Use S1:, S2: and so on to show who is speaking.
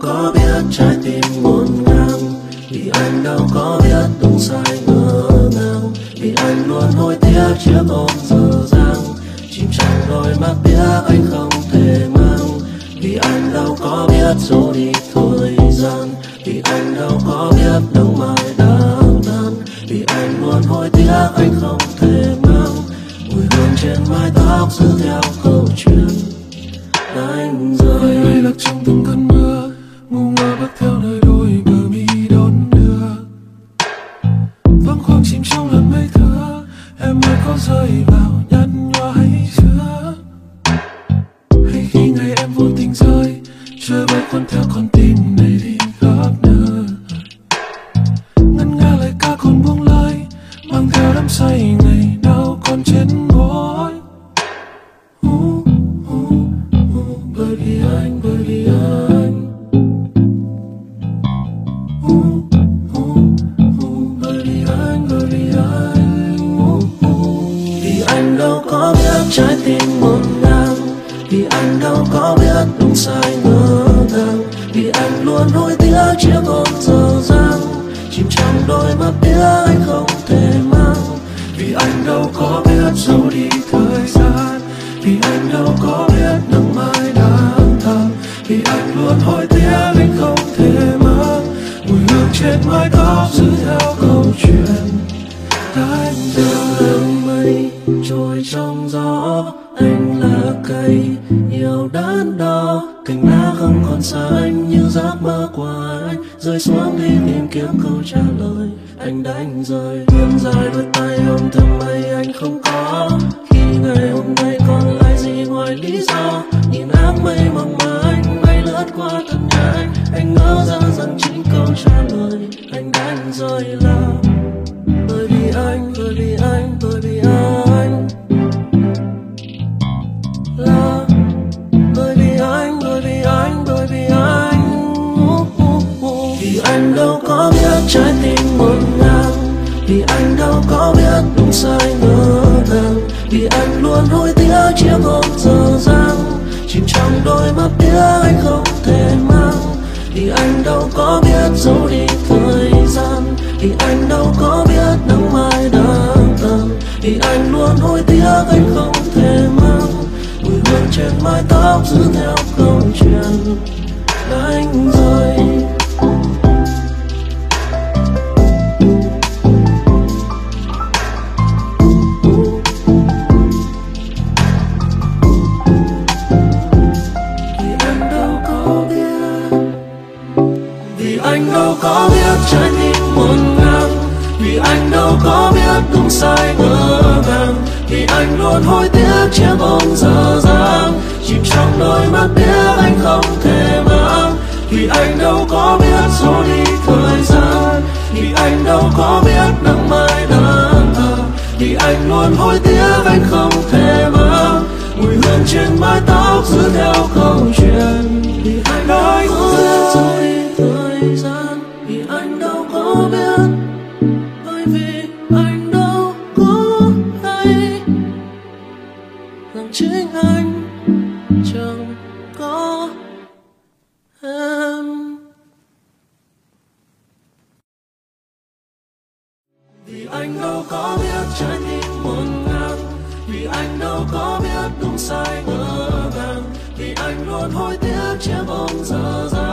S1: có biết trái tim ngổn ngang? Vì anh đâu có biết đúng sai ngỡ ngàng. Vì anh luôn hối tiếc chiếc ôm dở dang. Chìm trong đôi mắt biết anh không thể mang. Vì anh đâu có biết dù đi thời gian. Vì anh đâu có biết đâu mai đang tan vì anh luôn hối tiếc anh không thể mang. Mùi hương trên mái tóc giữ theo câu chuyện. Anh rời.
S2: Lay lạc trong từng cơn chìm trong lần mây thưa, em ơi, có rơi vào nhăn nhòa hay chưa? Hay khi ngày em vô tình rơi chơi bay con theo con tim này đi khắp nơi. Ngân nga lời ca còn buông lời, mang theo đắm say
S1: đâu có biết trái tim ngổn ngang vì anh đâu có biết đúng sai ngỡ ngàng vì anh luôn hối tiếc chiếc hôn giờ dang. Chìm trong đôi mắt tiếc anh không thể mang.
S2: Vì anh đâu có biết giấu đi thời gian. Vì anh đâu có biết nắng mai đang thầm vì anh luôn hối tiếc anh không thể mang. Mùi hương trên mái tóc giữ theo câu chuyện anh
S1: đường mây trôi trong gió, anh là cây yêu đắn đo. Cành lá không còn xanh như giấc mơ của anh rơi xuống đi tìm kiếm câu trả lời. Anh đánh rơi vươn dài đôi tay ôm thương mây anh không có. Khi ngày hôm nay còn lại gì ngoài lý do? Anh đâu có biết trái tim ngổn ngang. Vì anh đâu có biết đúng sai ngỡ ngàng vì anh luôn hối tiếc chiếc ôm giờ dang. Chìm trong đôi mắt tiếc anh không thể mang. Vì anh đâu có biết giấu đi thời gian. Vì anh đâu có biết nắng mai đang tàn. Vì anh luôn hối tiếc anh không thể mang. Mùi hương trên mái tóc giữ theo câu chuyện. Anh rời. Không sai ngỡ ngàng thì anh luôn hối tiếc chiếc bóng giờ dang. Chìm trong đôi mắt tiếc anh không thể mang vì anh đâu có biết rồi đi thời gian. Vì anh đâu có biết nắng mai đang thờ vì anh luôn hối tiếc anh không thể mang. Mùi hương trên mái tóc giữa trái tim muôn ngang vì anh đâu có biết đúng sai ngỡ ngàng. Vì anh luôn hối tiếc chiếc bóng giờ dài